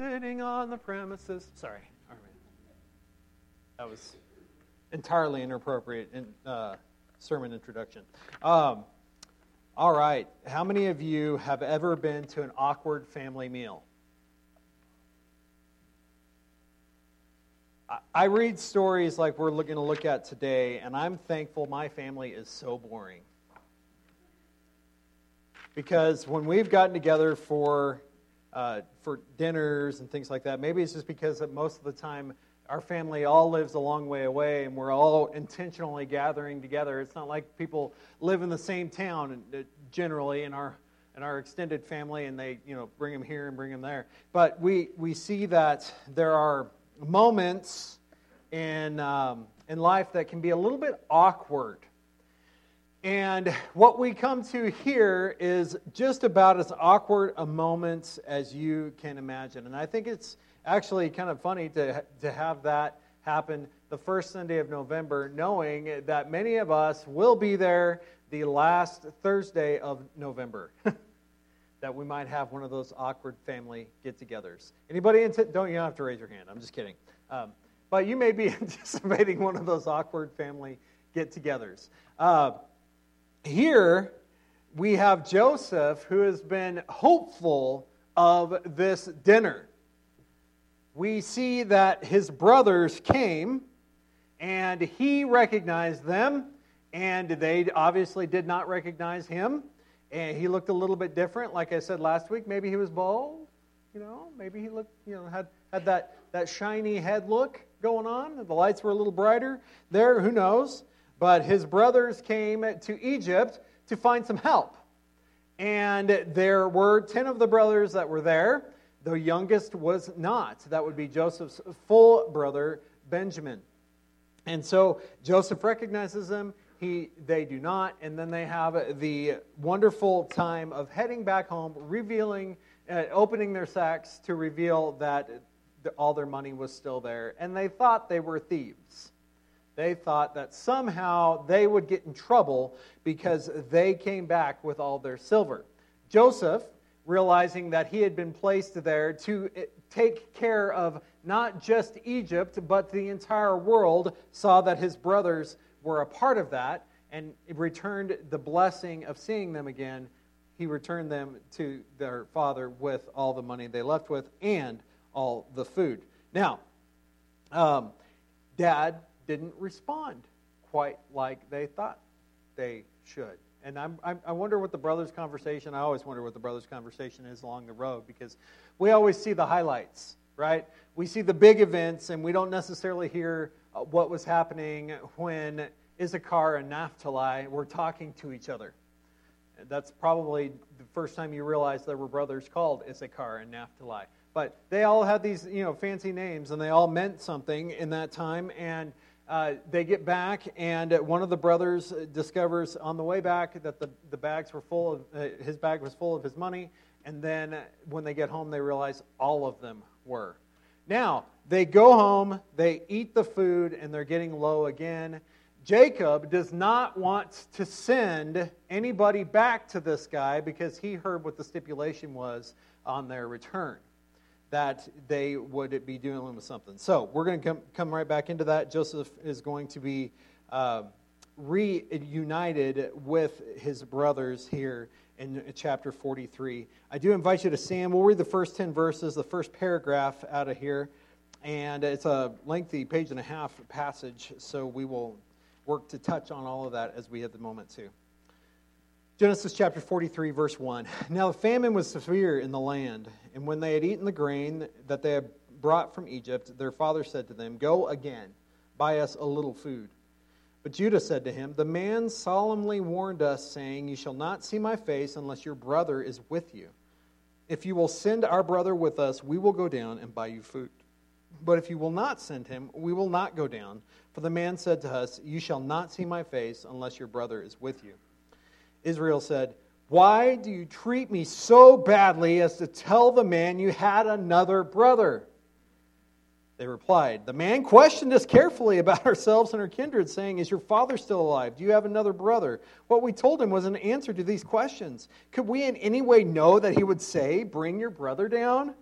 sitting on the premises. Sorry, that was entirely inappropriate in, uh, sermon introduction. Um, all right, how many of you have ever been to an awkward family meal? I read stories like we're going to look at today, and I'm thankful my family is so boring. Because when we've gotten together for, uh, for dinners and things like that, maybe it's just because most of the time our family all lives a long way away and we're all intentionally gathering together. It's not like people live in the same town uh, generally in our in our extended family and they you know bring them here and bring them there. But we we see that there are moments in, um, in life that can be a little bit awkward. And what we come to here is just about as awkward a moment as you can imagine. And I think it's actually kind of funny to, to have that happen the first Sunday of November, knowing that many of us will be there the last Thursday of November. that we might have one of those awkward family get-togethers. Anybody? Into, don't you have to raise your hand. I'm just kidding. Um, but you may be anticipating one of those awkward family get-togethers. Uh, here we have Joseph, who has been hopeful of this dinner. We see that his brothers came, and he recognized them, and they obviously did not recognize him. And he looked a little bit different. Like I said last week, maybe he was bald. You know, maybe he looked, you know, had, had that, that shiny head look going on. The lights were a little brighter there, who knows? But his brothers came to Egypt to find some help. And there were 10 of the brothers that were there. The youngest was not. That would be Joseph's full brother, Benjamin. And so Joseph recognizes them he, they do not. And then they have the wonderful time of heading back home, revealing, uh, opening their sacks to reveal that all their money was still there. And they thought they were thieves. They thought that somehow they would get in trouble because they came back with all their silver. Joseph, realizing that he had been placed there to uh, take care of not just Egypt, but the entire world, saw that his brothers were a part of that and returned the blessing of seeing them again. He returned them to their father with all the money they left with and all the food. Now, um, dad didn't respond quite like they thought they should. And I'm, I'm, i wonder what the brothers' conversation, I always wonder what the brothers' conversation is along the road because we always see the highlights, right? We see the big events and we don't necessarily hear uh, what was happening when Issachar and Naphtali were talking to each other. That's probably the first time you realized there were brothers called Issachar and Naphtali. But they all had these, you know, fancy names, and they all meant something in that time. And uh, they get back, and one of the brothers discovers on the way back that the, the bags were full of uh, his bag was full of his money. And then when they get home, they realize all of them were. Now they go home, they eat the food, and they're getting low again. Jacob does not want to send anybody back to this guy because he heard what the stipulation was on their return that they would be dealing with something. So we're going to come, come right back into that. Joseph is going to be uh, reunited with his brothers here in chapter 43. I do invite you to stand. We'll read the first 10 verses, the first paragraph out of here. And it's a lengthy page and a half passage, so we will work to touch on all of that as we have the moment to. Genesis chapter 43, verse 1. Now the famine was severe in the land, and when they had eaten the grain that they had brought from Egypt, their father said to them, Go again, buy us a little food. But Judah said to him, The man solemnly warned us, saying, You shall not see my face unless your brother is with you. If you will send our brother with us, we will go down and buy you food. But if you will not send him, we will not go down. For the man said to us, You shall not see my face unless your brother is with you. Israel said, Why do you treat me so badly as to tell the man you had another brother? They replied, The man questioned us carefully about ourselves and our kindred, saying, Is your father still alive? Do you have another brother? What we told him was an answer to these questions. Could we in any way know that he would say, Bring your brother down?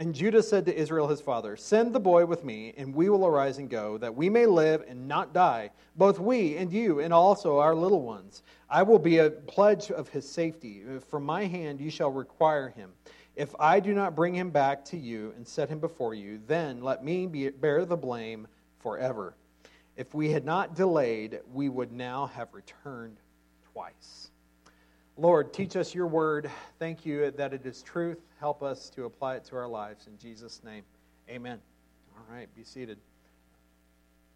And Judah said to Israel his father, Send the boy with me, and we will arise and go, that we may live and not die, both we and you, and also our little ones. I will be a pledge of his safety. From my hand you shall require him. If I do not bring him back to you and set him before you, then let me be, bear the blame forever. If we had not delayed, we would now have returned twice. Lord, teach us your word. Thank you that it is truth. Help us to apply it to our lives. In Jesus' name, amen. All right, be seated.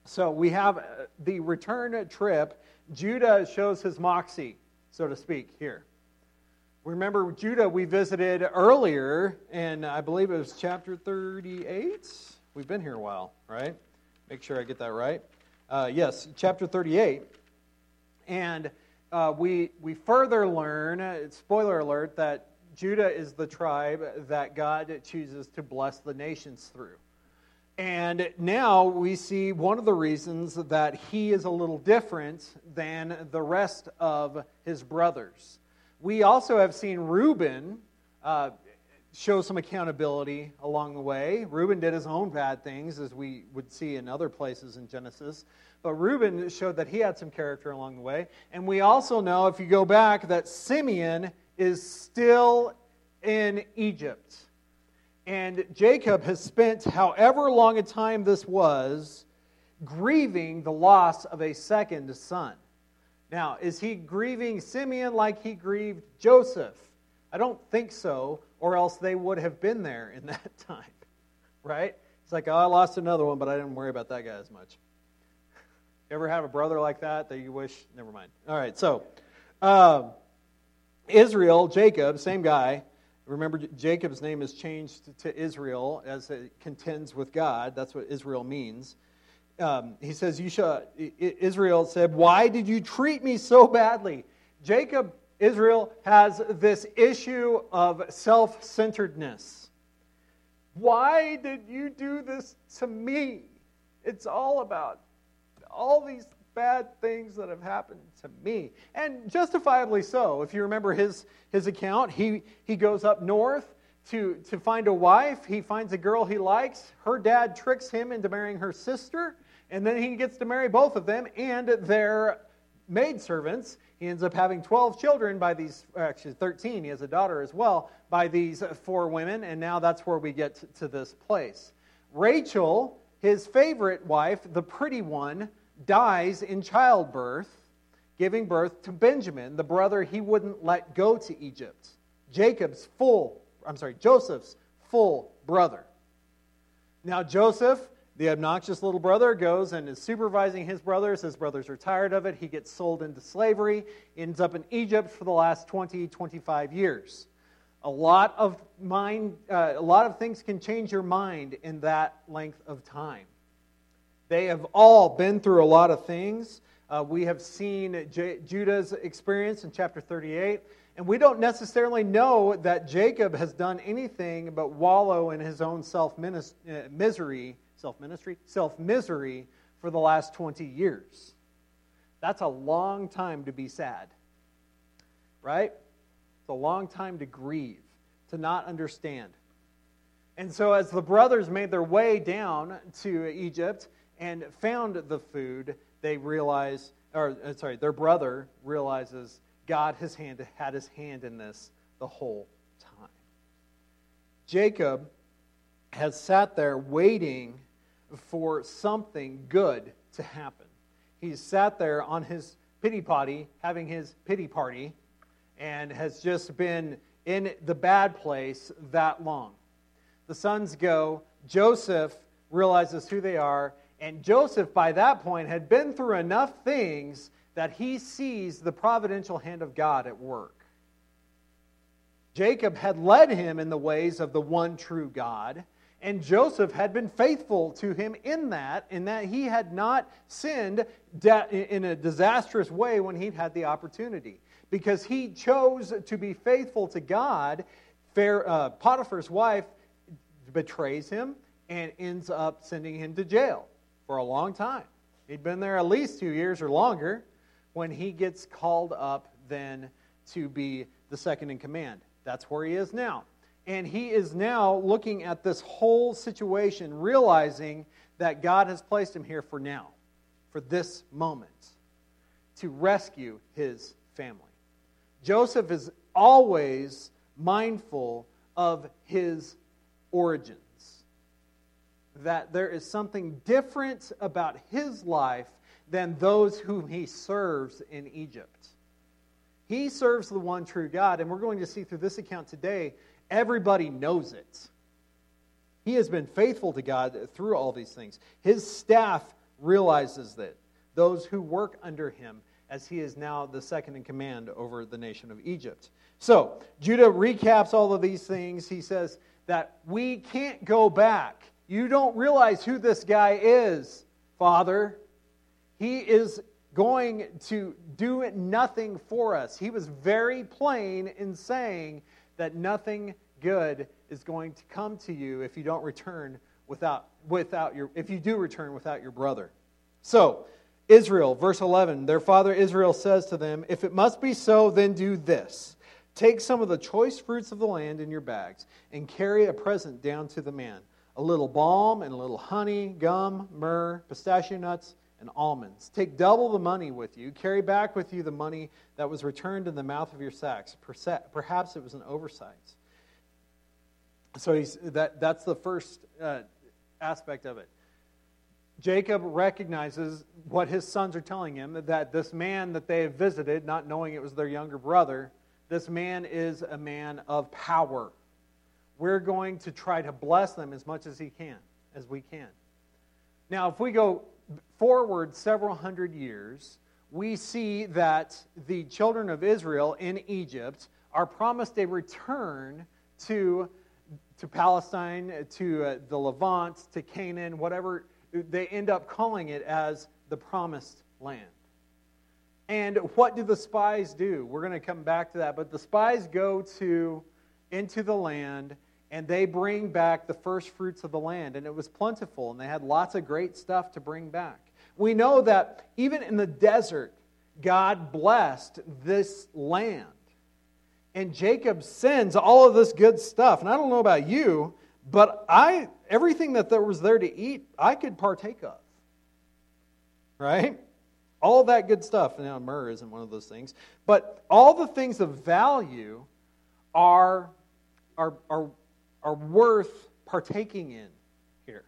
So we have uh, the return trip. Judah shows his moxie, so to speak, here. Remember, Judah we visited earlier, and I believe it was chapter 38. We've been here a while, right? Make sure I get that right. Uh, yes, chapter 38. And uh, we, we further learn, uh, spoiler alert, that Judah is the tribe that God chooses to bless the nations through. And now we see one of the reasons that he is a little different than the rest of his brothers. We also have seen Reuben uh, show some accountability along the way. Reuben did his own bad things, as we would see in other places in Genesis. But Reuben showed that he had some character along the way. And we also know, if you go back, that Simeon is still in Egypt. And Jacob has spent however long a time this was grieving the loss of a second son. Now, is he grieving Simeon like he grieved Joseph? I don't think so, or else they would have been there in that time, right? It's like, oh, I lost another one, but I didn't worry about that guy as much. Ever have a brother like that that you wish? Never mind. All right, so uh, Israel, Jacob, same guy. Remember, Jacob's name is changed to Israel as it contends with God. That's what Israel means. Um, he says, "You shall." Israel said, "Why did you treat me so badly?" Jacob, Israel has this issue of self-centeredness. Why did you do this to me? It's all about all these bad things that have happened to me. And justifiably so. If you remember his, his account, he, he goes up north to, to find a wife. He finds a girl he likes. Her dad tricks him into marrying her sister. And then he gets to marry both of them and their maidservants. He ends up having 12 children by these, actually 13. He has a daughter as well by these four women. And now that's where we get to, to this place. Rachel, his favorite wife, the pretty one, dies in childbirth, giving birth to Benjamin, the brother he wouldn't let go to Egypt. Jacob's full, I'm sorry, Joseph's full brother. Now, Joseph, the obnoxious little brother, goes and is supervising his brothers. His brothers are tired of it. He gets sold into slavery, ends up in Egypt for the last 20, 25 years. A lot of mind, uh, a lot of things can change your mind in that length of time. They have all been through a lot of things. Uh, we have seen J- Judah's experience in chapter 38, and we don't necessarily know that Jacob has done anything but wallow in his own self uh, misery, self ministry, self misery for the last 20 years. That's a long time to be sad, right? It's a long time to grieve, to not understand. And so, as the brothers made their way down to Egypt, and found the food, they realize, or uh, sorry, their brother realizes God has hand, had his hand in this the whole time. Jacob has sat there waiting for something good to happen. He's sat there on his pity potty, having his pity party, and has just been in the bad place that long. The sons go, Joseph realizes who they are, and Joseph, by that point, had been through enough things that he sees the providential hand of God at work. Jacob had led him in the ways of the one true God, and Joseph had been faithful to him in that, in that he had not sinned in a disastrous way when he'd had the opportunity. Because he chose to be faithful to God, uh, Potiphar's wife betrays him and ends up sending him to jail for a long time. He'd been there at least two years or longer when he gets called up then to be the second in command. That's where he is now. And he is now looking at this whole situation, realizing that God has placed him here for now, for this moment, to rescue his family. Joseph is always mindful of his origins, that there is something different about his life than those whom he serves in Egypt. He serves the one true God, and we're going to see through this account today, everybody knows it. He has been faithful to God through all these things. His staff realizes that, those who work under him, as he is now the second in command over the nation of Egypt. So, Judah recaps all of these things. He says that we can't go back. You don't realize who this guy is, Father. He is going to do nothing for us. He was very plain in saying that nothing good is going to come to you if you don't return without, without your, if you do return without your brother. So, Israel, verse 11, their father Israel says to them, If it must be so, then do this. Take some of the choice fruits of the land in your bags and carry a present down to the man a little balm and a little honey, gum, myrrh, pistachio nuts, and almonds. Take double the money with you. Carry back with you the money that was returned in the mouth of your sacks. Perhaps it was an oversight. So he's, that, that's the first uh, aspect of it. Jacob recognizes what his sons are telling him that this man that they have visited, not knowing it was their younger brother, this man is a man of power. We're going to try to bless them as much as he can, as we can. Now, if we go forward several hundred years, we see that the children of Israel in Egypt are promised a return to, to Palestine, to uh, the Levant, to Canaan, whatever they end up calling it as the promised land. And what do the spies do? We're going to come back to that, but the spies go to into the land and they bring back the first fruits of the land and it was plentiful and they had lots of great stuff to bring back. We know that even in the desert God blessed this land. And Jacob sends all of this good stuff. And I don't know about you, but I everything that there was there to eat, I could partake of. Right? All that good stuff. Now, myrrh isn't one of those things. But all the things of value are, are, are, are worth partaking in here.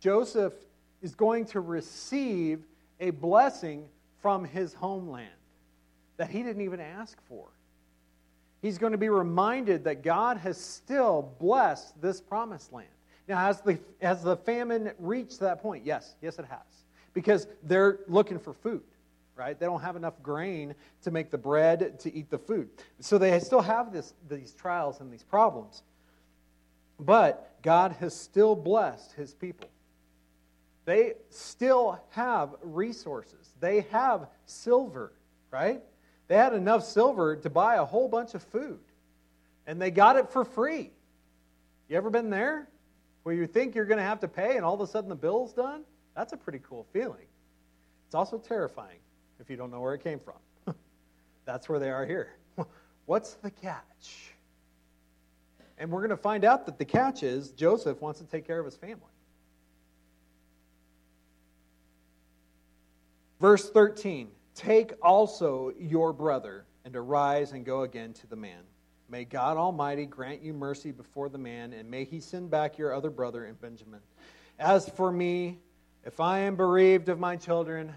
Joseph is going to receive a blessing from his homeland that he didn't even ask for he's going to be reminded that God has still blessed this promised land. Now, has the, has the famine reached that point? Yes, yes, it has. Because they're looking for food, right? They don't have enough grain to make the bread to eat the food. So they still have this, these trials and these problems. But God has still blessed his people. They still have resources, they have silver, right? They had enough silver to buy a whole bunch of food, and they got it for free. You ever been there? Where you think you're going to have to pay, and all of a sudden the bill's done? That's a pretty cool feeling. It's also terrifying if you don't know where it came from. That's where they are here. What's the catch? And we're going to find out that the catch is Joseph wants to take care of his family. Verse 13 Take also your brother, and arise and go again to the man. May God Almighty grant you mercy before the man, and may he send back your other brother in Benjamin. As for me, if I am bereaved of my children,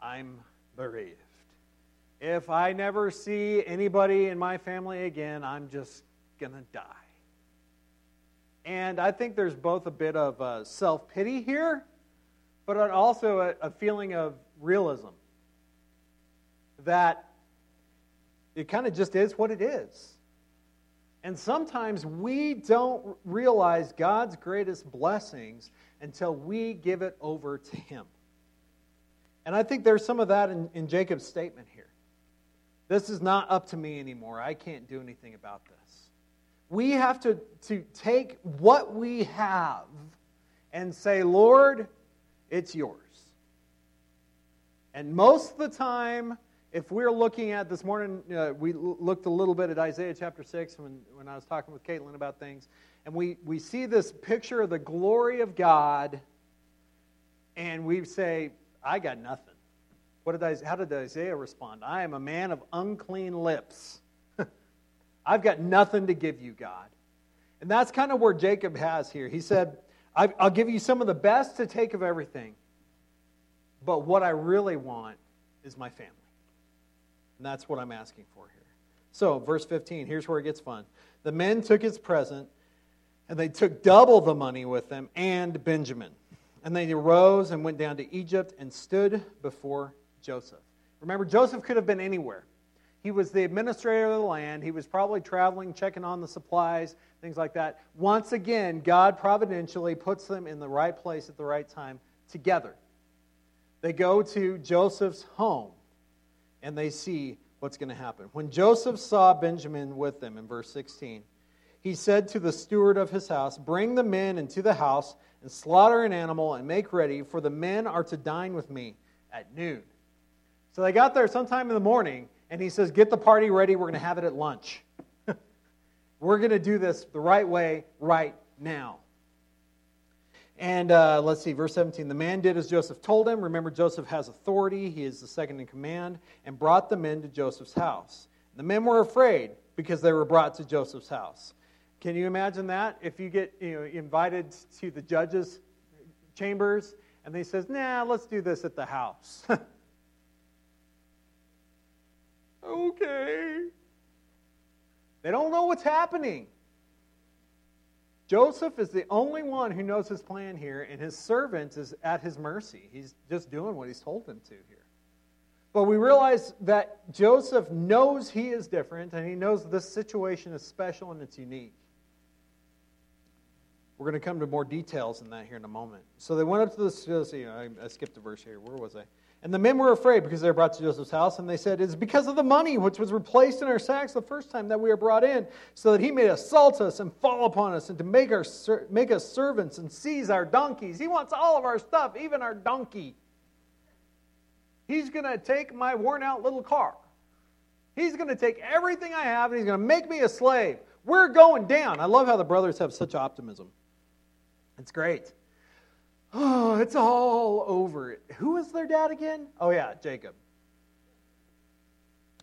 I'm bereaved. If I never see anybody in my family again, I'm just going to die. And I think there's both a bit of uh, self pity here, but also a, a feeling of realism that it kind of just is what it is. And sometimes we don't realize God's greatest blessings until we give it over to Him. And I think there's some of that in, in, Jacob's statement here. This is not up to me anymore. I can't do anything about this. We have to, to take what we have and say, Lord, it's yours. And most of the time, if we're looking at this morning, uh, we looked a little bit at Isaiah chapter 6 when, when I was talking with Caitlin about things, and we, we see this picture of the glory of God, and we say, I got nothing. What did I, how did Isaiah respond? I am a man of unclean lips. I've got nothing to give you, God. And that's kind of where Jacob has here. He said, I'll give you some of the best to take of everything, but what I really want is my family. And that's what I'm asking for here. So, verse 15, here's where it gets fun. The men took his present, and they took double the money with them and Benjamin. And they arose and went down to Egypt and stood before Joseph. Remember, Joseph could have been anywhere. He was the administrator of the land. He was probably traveling, checking on the supplies, things like that. Once again, God providentially puts them in the right place at the right time together. They go to Joseph's home and they see what's going to happen. When Joseph saw Benjamin with them in verse 16, he said to the steward of his house, Bring the men into the house and slaughter an animal and make ready, for the men are to dine with me at noon. So they got there sometime in the morning, and he says, Get the party ready. We're going to have it at lunch. We're going to do this the right way right now. And uh, let's see, verse 17. The man did as Joseph told him. Remember, Joseph has authority, he is the second in command, and brought the men to Joseph's house. The men were afraid because they were brought to Joseph's house. Can you imagine that? If you get you know, invited to the judge's chambers and they says, nah, let's do this at the house. okay. They don't know what's happening. Joseph is the only one who knows his plan here, and his servant is at his mercy. He's just doing what he's told him to here. But we realize that Joseph knows he is different, and he knows this situation is special and it's unique. We're going to come to more details in that here in a moment. So they went up to the. I skipped a verse here. Where was I? And the men were afraid because they were brought to Joseph's house, and they said, It is because of the money which was replaced in our sacks the first time that we are brought in, so that he may assault us and fall upon us, and to make, our, make us servants and seize our donkeys. He wants all of our stuff, even our donkey. He's going to take my worn out little car. He's going to take everything I have, and he's going to make me a slave. We're going down. I love how the brothers have such optimism. It's great. Oh, it's all over. Who was their dad again? Oh, yeah, Jacob.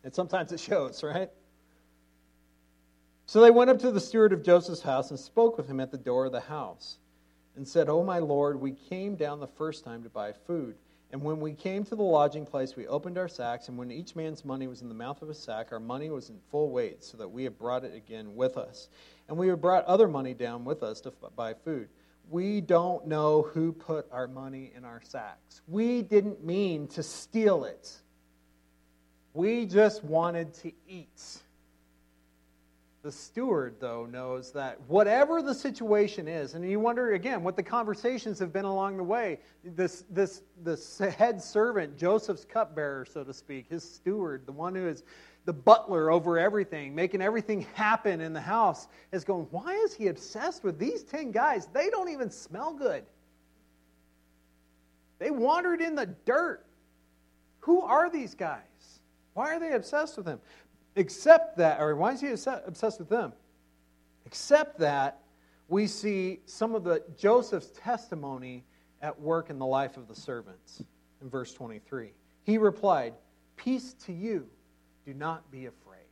And sometimes it shows, right? So they went up to the steward of Joseph's house and spoke with him at the door of the house and said, Oh, my Lord, we came down the first time to buy food. And when we came to the lodging place, we opened our sacks, and when each man's money was in the mouth of his sack, our money was in full weight, so that we had brought it again with us. And we had brought other money down with us to buy food we don't know who put our money in our sacks. We didn't mean to steal it. We just wanted to eat. The steward, though, knows that whatever the situation is, and you wonder again what the conversations have been along the way. This, this, this head servant, Joseph's cupbearer, so to speak, his steward, the one who is the butler over everything, making everything happen in the house, is going, Why is he obsessed with these 10 guys? They don't even smell good. They wandered in the dirt. Who are these guys? Why are they obsessed with him? Except that, or why is he obsessed with them? Except that we see some of the Joseph's testimony at work in the life of the servants in verse 23. He replied, Peace to you do not be afraid.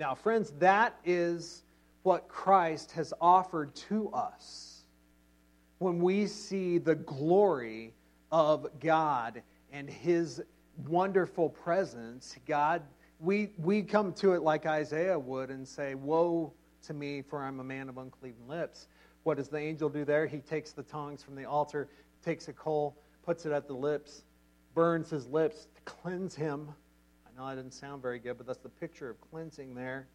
Now, friends, that is what Christ has offered to us when we see the glory of God and His wonderful presence. God, we, we come to it like Isaiah would and say, Woe to me, for I'm a man of unclean lips. What does the angel do there? He takes the tongs from the altar, takes a coal, puts it at the lips, burns his lips to cleanse him I know that didn't sound very good, but that's the picture of cleansing there.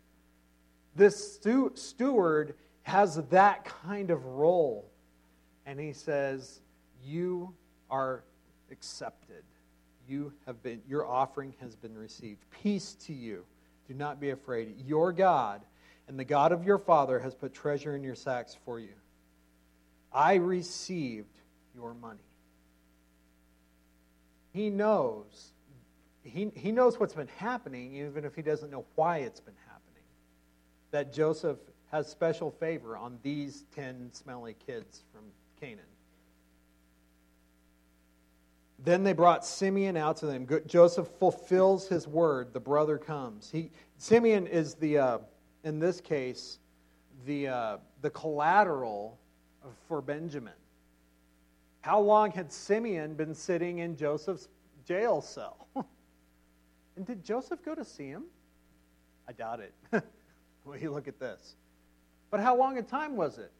This stu- steward has that kind of role. And he says, You are accepted. You have been, your offering has been received. Peace to you. Do not be afraid. Your God and the God of your father has put treasure in your sacks for you. I received your money. He knows he, he knows what's been happening, even if he doesn't know why it's been happening. That Joseph has special favor on these 10 smelly kids from Canaan. Then they brought Simeon out to them. Joseph fulfills his word. The brother comes. He, Simeon is the, uh, in this case, the, uh, the collateral for Benjamin. How long had Simeon been sitting in Joseph's jail cell? and did Joseph go to see him? I doubt it. well, you look at this. But how long a time was it?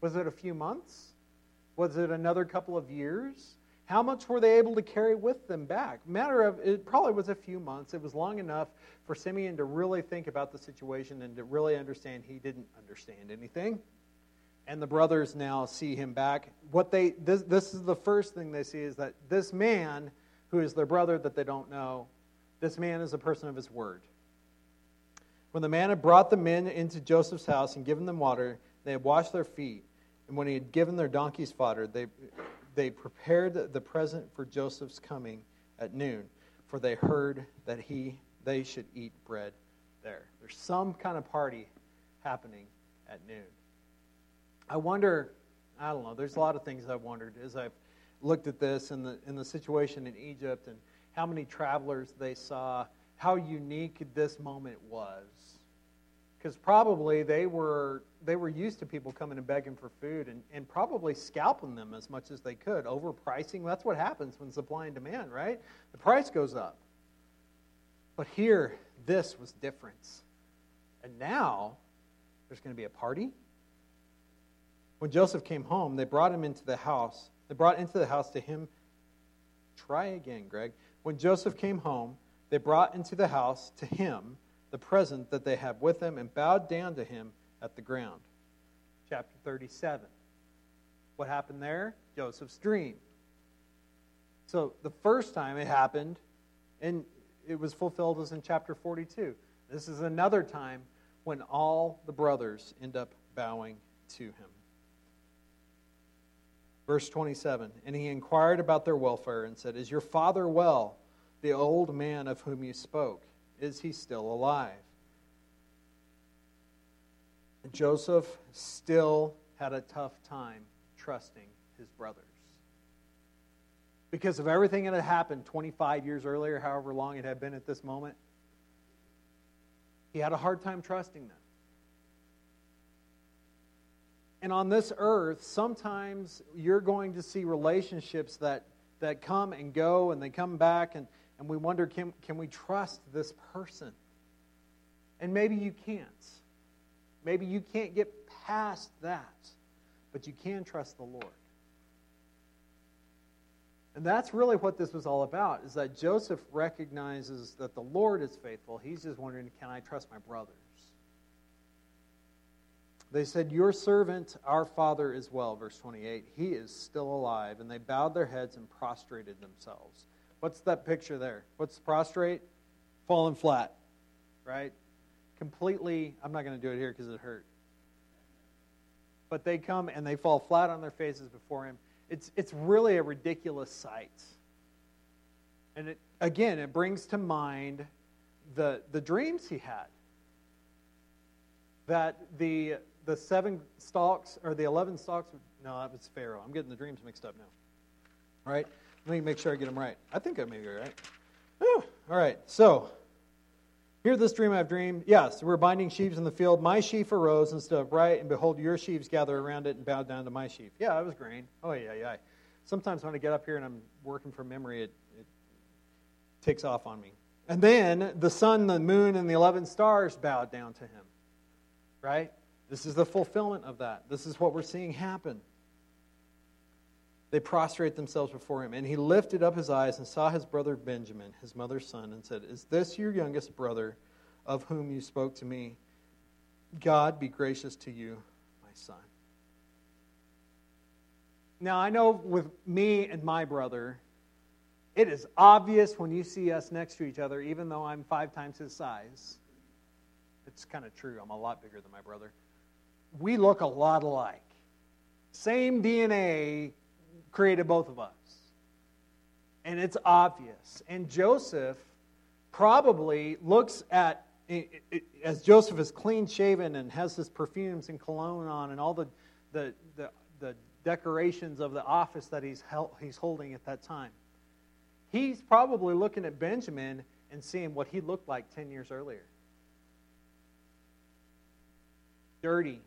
Was it a few months? Was it another couple of years? How much were they able to carry with them back? Matter of it probably was a few months. It was long enough for Simeon to really think about the situation and to really understand he didn't understand anything. And the brothers now see him back. What they this, this is the first thing they see is that this man, who is their brother that they don't know, this man is a person of his word. When the man had brought the men into Joseph's house and given them water, they had washed their feet. And when he had given their donkeys fodder, they, they prepared the present for Joseph's coming at noon, for they heard that he they should eat bread there. There's some kind of party happening at noon. I wonder, I don't know, there's a lot of things I've wondered as I've looked at this and the, in the situation in Egypt and how many travelers they saw, how unique this moment was. Because probably they were, they were used to people coming and begging for food and, and probably scalping them as much as they could, overpricing. That's what happens when supply and demand, right? The price goes up. But here, this was different. And now, there's going to be a party. When Joseph came home, they brought him into the house. They brought into the house to him. Try again, Greg. When Joseph came home, they brought into the house to him the present that they had with them and bowed down to him at the ground. Chapter 37. What happened there? Joseph's dream. So the first time it happened, and it was fulfilled was in chapter 42. This is another time when all the brothers end up bowing to him. Verse 27 And he inquired about their welfare and said, Is your father well, the old man of whom you spoke? Is he still alive? Joseph still had a tough time trusting his brothers because of everything that had happened 25 years earlier, however long it had been at this moment. He had a hard time trusting them. And on this earth, sometimes you're going to see relationships that, that come and go and they come back, and, and we wonder can, can we trust this person? And maybe you can't. Maybe you can't get past that, but you can trust the Lord. And that's really what this was all about, is that Joseph recognizes that the Lord is faithful. He's just wondering, can I trust my brothers? They said, Your servant, our father, is well. Verse 28. He is still alive. And they bowed their heads and prostrated themselves. What's that picture there? What's prostrate? Falling flat, right? Completely, I'm not going to do it here because it hurt. But they come and they fall flat on their faces before him it's, it's really a ridiculous sight. And it, again, it brings to mind the, the dreams he had. That the, the seven stalks, or the 11 stalks, no, that was Pharaoh. I'm getting the dreams mixed up now. All right? Let me make sure I get them right. I think I may be right. Whew. All right, so Hear this dream I've dreamed. Yes, we're binding sheaves in the field. My sheaf arose and stood upright, and behold, your sheaves gather around it and bowed down to my sheaf. Yeah, it was grain. Oh, yeah, yeah. Sometimes when I get up here and I'm working from memory, it, it takes off on me. And then the sun, the moon, and the 11 stars bowed down to him. Right? This is the fulfillment of that. This is what we're seeing happen. They prostrate themselves before him. And he lifted up his eyes and saw his brother Benjamin, his mother's son, and said, Is this your youngest brother of whom you spoke to me? God be gracious to you, my son. Now, I know with me and my brother, it is obvious when you see us next to each other, even though I'm five times his size. It's kind of true. I'm a lot bigger than my brother. We look a lot alike. Same DNA, created both of us. And it's obvious. And Joseph probably looks at, as Joseph is clean shaven and has his perfumes and cologne on and all the, the, the, the decorations of the office that he's, held, he's holding at that time. He's probably looking at Benjamin and seeing what he looked like 10 years earlier dirty,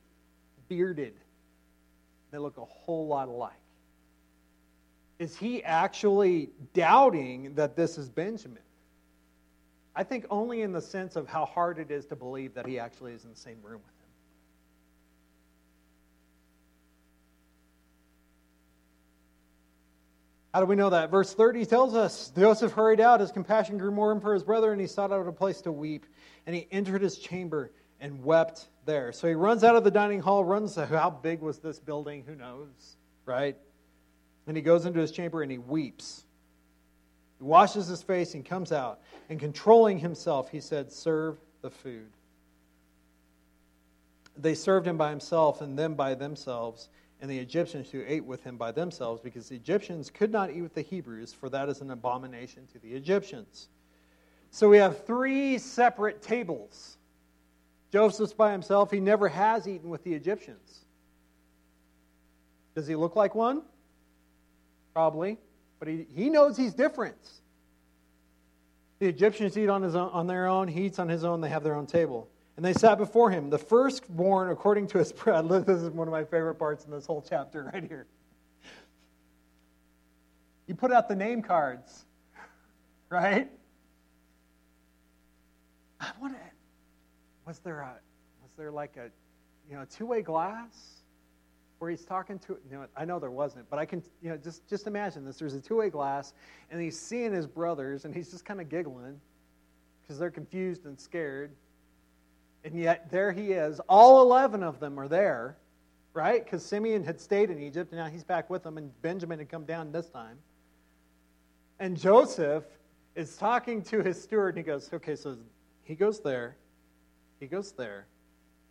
bearded. They look a whole lot alike. Is he actually doubting that this is Benjamin? I think only in the sense of how hard it is to believe that he actually is in the same room with him. How do we know that? Verse 30 tells us Joseph hurried out, his compassion grew more for his brother, and he sought out a place to weep. And he entered his chamber and wept there. So he runs out of the dining hall, runs, how big was this building? Who knows, right? And he goes into his chamber and he weeps. He washes his face and comes out. And controlling himself, he said, Serve the food. They served him by himself and them by themselves, and the Egyptians who ate with him by themselves, because the Egyptians could not eat with the Hebrews, for that is an abomination to the Egyptians. So we have three separate tables. Joseph's by himself. He never has eaten with the Egyptians. Does he look like one? Probably. But he, he knows he's different. The Egyptians eat on, his own, on their own. He eats on his own. They have their own table. And they sat before him. The firstborn, according to his bread. This is one of my favorite parts in this whole chapter right here. You put out the name cards, right? I want to was there a was there like a you know two way glass where he's talking to you know I know there wasn't, but I can you know just just imagine this. There's a two way glass, and he's seeing his brothers, and he's just kind of giggling because they're confused and scared. And yet there he is. All eleven of them are there, right? Because Simeon had stayed in Egypt, and now he's back with them, and Benjamin had come down this time. And Joseph is talking to his steward, and he goes, "Okay, so he goes there." He goes there.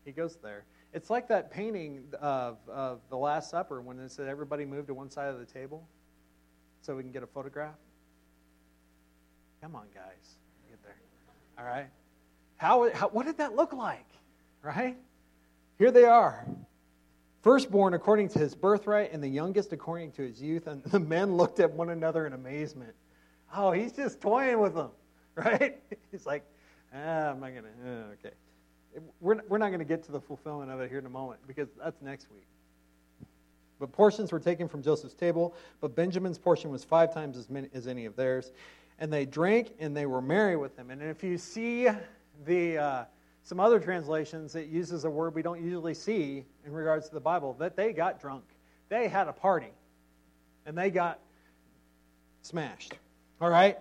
He goes there. It's like that painting of, of the Last Supper when it said everybody moved to one side of the table so we can get a photograph. Come on, guys. Get there. All right. How, how, what did that look like? Right? Here they are. Firstborn according to his birthright, and the youngest according to his youth. And the men looked at one another in amazement. Oh, he's just toying with them, right? He's like, ah, I'm not going to, uh, okay we're, we're not going to get to the fulfillment of it here in a moment because that's next week. But portions were taken from Joseph's table, but Benjamin's portion was five times as many as any of theirs. And they drank and they were merry with him. And if you see the uh, some other translations, it uses a word we don't usually see in regards to the Bible that they got drunk. They had a party, and they got smashed. All right.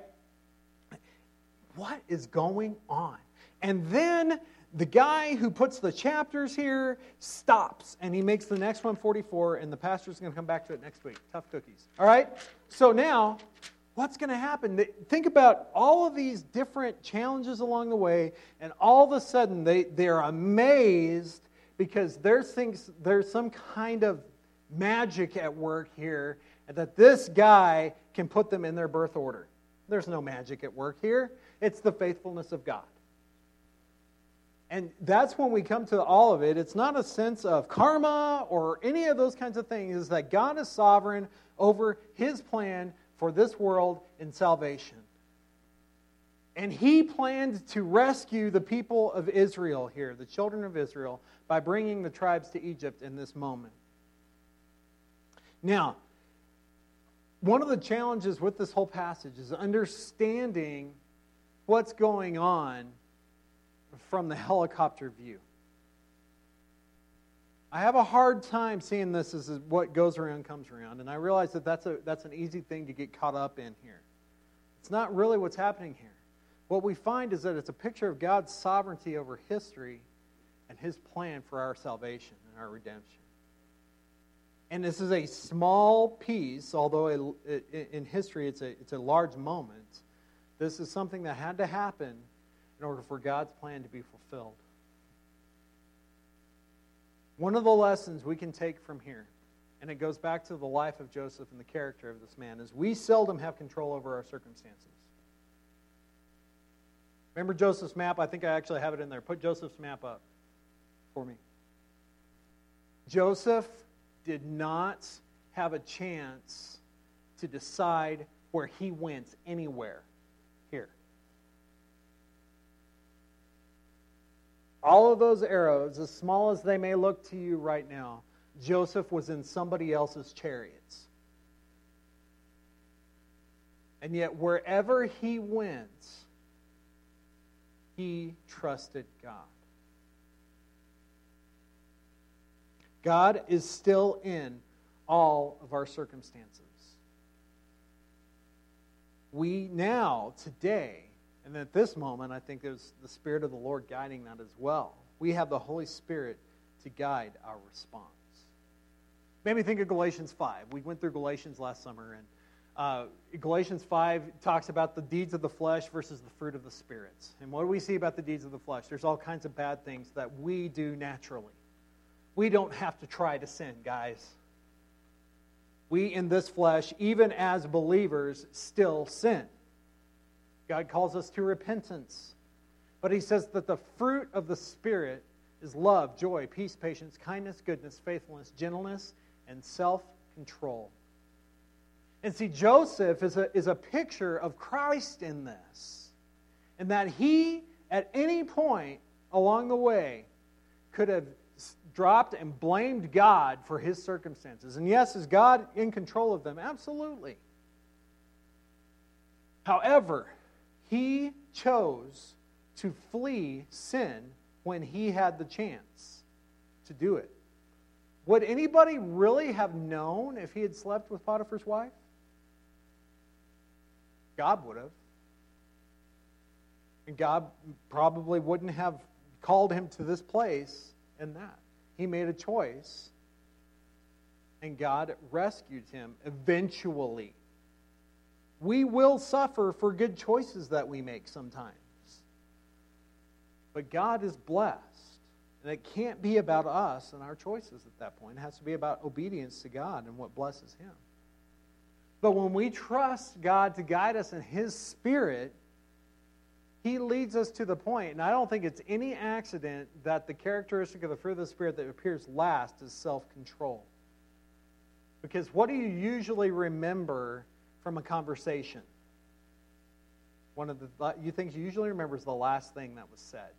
What is going on? And then the guy who puts the chapters here stops and he makes the next one 44 and the pastor's going to come back to it next week. Tough cookies. All right? So now what's going to happen think about all of these different challenges along the way and all of a sudden they, they're amazed because there's things there's some kind of magic at work here that this guy can put them in their birth order. There's no magic at work here. It's the faithfulness of god and that's when we come to all of it. It's not a sense of karma or any of those kinds of things. It's that God is sovereign over his plan for this world in salvation. And he planned to rescue the people of Israel here, the children of Israel, by bringing the tribes to Egypt in this moment. Now, one of the challenges with this whole passage is understanding what's going on from the helicopter view. I have a hard time seeing this as what goes around comes around, and I realize that that's, a, that's an easy thing to get caught up in here. It's not really what's happening here. What we find is that it's a picture of God's sovereignty over history and his plan for our salvation and our redemption. And this is a small piece, although in history it's a, it's a large moment. This is something that had to happen in order for God's plan to be fulfilled. One of the lessons we can take from here, and it goes back to the life of Joseph and the character of this man, is we seldom have control over our circumstances. Remember Joseph's map? I think I actually have it in there. Put Joseph's map up for me. Joseph did not have a chance to decide where he went anywhere here. All of those arrows, as small as they may look to you right now, Joseph was in somebody else's chariots. And yet, wherever he went, he trusted God. God is still in all of our circumstances. We now, today, and at this moment, I think there's the Spirit of the Lord guiding that as well. We have the Holy Spirit to guide our response. Made me think of Galatians 5. We went through Galatians last summer, and uh, Galatians 5 talks about the deeds of the flesh versus the fruit of the spirits. And what do we see about the deeds of the flesh? There's all kinds of bad things that we do naturally. We don't have to try to sin, guys. We in this flesh, even as believers, still sin. God calls us to repentance. But he says that the fruit of the Spirit is love, joy, peace, patience, kindness, goodness, faithfulness, gentleness, and self control. And see, Joseph is a, is a picture of Christ in this, in that he, at any point along the way, could have dropped and blamed God for his circumstances. And yes, is God in control of them? Absolutely. However, he chose to flee sin when he had the chance to do it. Would anybody really have known if he had slept with Potiphar's wife? God would have. And God probably wouldn't have called him to this place and that. He made a choice, and God rescued him eventually. We will suffer for good choices that we make sometimes. But God is blessed. And it can't be about us and our choices at that point. It has to be about obedience to God and what blesses Him. But when we trust God to guide us in His Spirit, he leads us to the point, and I don't think it's any accident that the characteristic of the fruit of the Spirit that appears last is self control. Because what do you usually remember from a conversation? One of the you things you usually remember is the last thing that was said.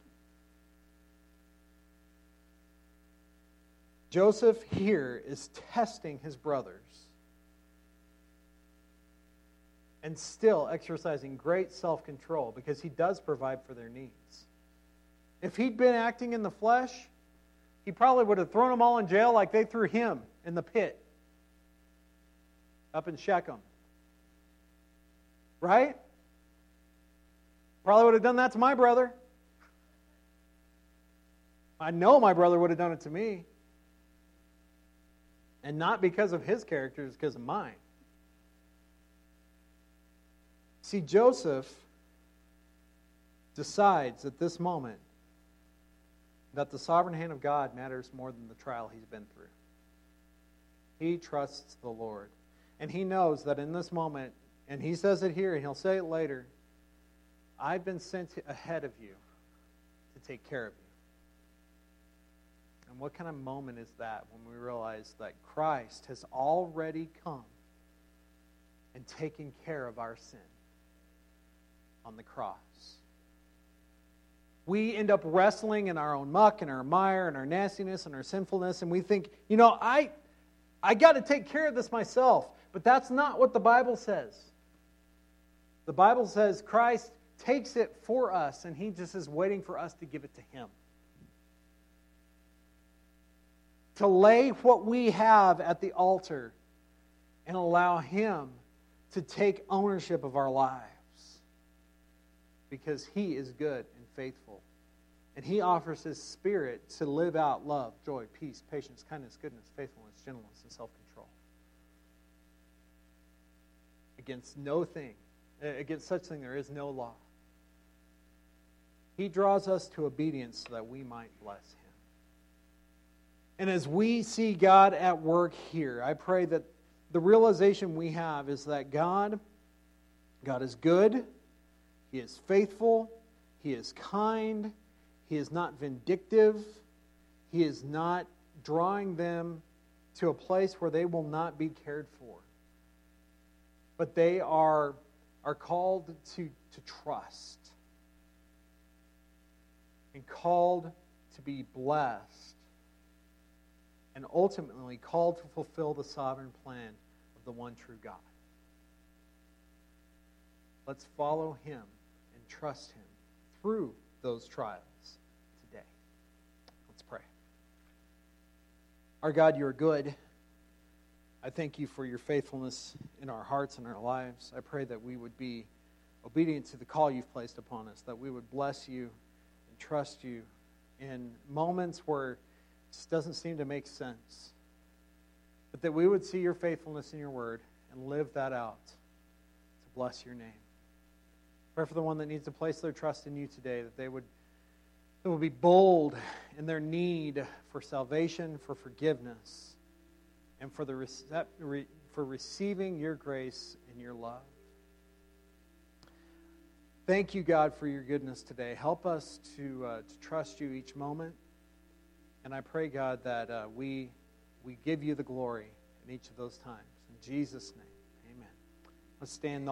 Joseph here is testing his brothers and still exercising great self control because he does provide for their needs. If he'd been acting in the flesh, he probably would have thrown them all in jail like they threw him in the pit up in Shechem. Right? Probably would have done that to my brother. I know my brother would have done it to me. And not because of his character, it's because of mine. See, Joseph decides at this moment that the sovereign hand of God matters more than the trial he's been through. He trusts the Lord. And he knows that in this moment, and he says it here, and he'll say it later I've been sent ahead of you to take care of you. And what kind of moment is that when we realize that Christ has already come and taken care of our sin? on the cross. We end up wrestling in our own muck and our mire and our nastiness and our sinfulness, and we think, you know, I, I got to take care of this myself. But that's not what the Bible says. The Bible says Christ takes it for us, and He just is waiting for us to give it to Him. To lay what we have at the altar and allow Him to take ownership of our lives because He is good and faithful. And He offers His Spirit to live out love, joy, peace, patience, kindness, goodness, faithfulness, gentleness, and self control. Against no thing, Uh, against such thing, there is no law. He draws us to obedience so that we might bless Him. And as we see God at work here, I pray that the realization we have is that God, God is good. He is faithful. He is kind. He is not vindictive. He is not drawing them to a place where they will not be cared for. But they are, are called to, to trust and called to be blessed and ultimately called to fulfill the sovereign plan of the one true God. Let's follow him and trust him through those trials today. Let's pray. Our God, you are good. I thank you for your faithfulness in our hearts and our lives. I pray that we would be obedient to the call you've placed upon us, that we would bless you and trust you in moments where it just doesn't seem to make sense. But that we would see your faithfulness in your word and live that out to bless your name. Pray for the one that needs to place their trust in you today, that they would, they would be bold in their need for salvation, for forgiveness, and for, the, for receiving your grace and your love. Thank you, God, for your goodness today. Help us to, uh, to trust you each moment. And I pray, God, that uh, we, we give you the glory in each of those times. In Jesus' name, amen. Let's stand.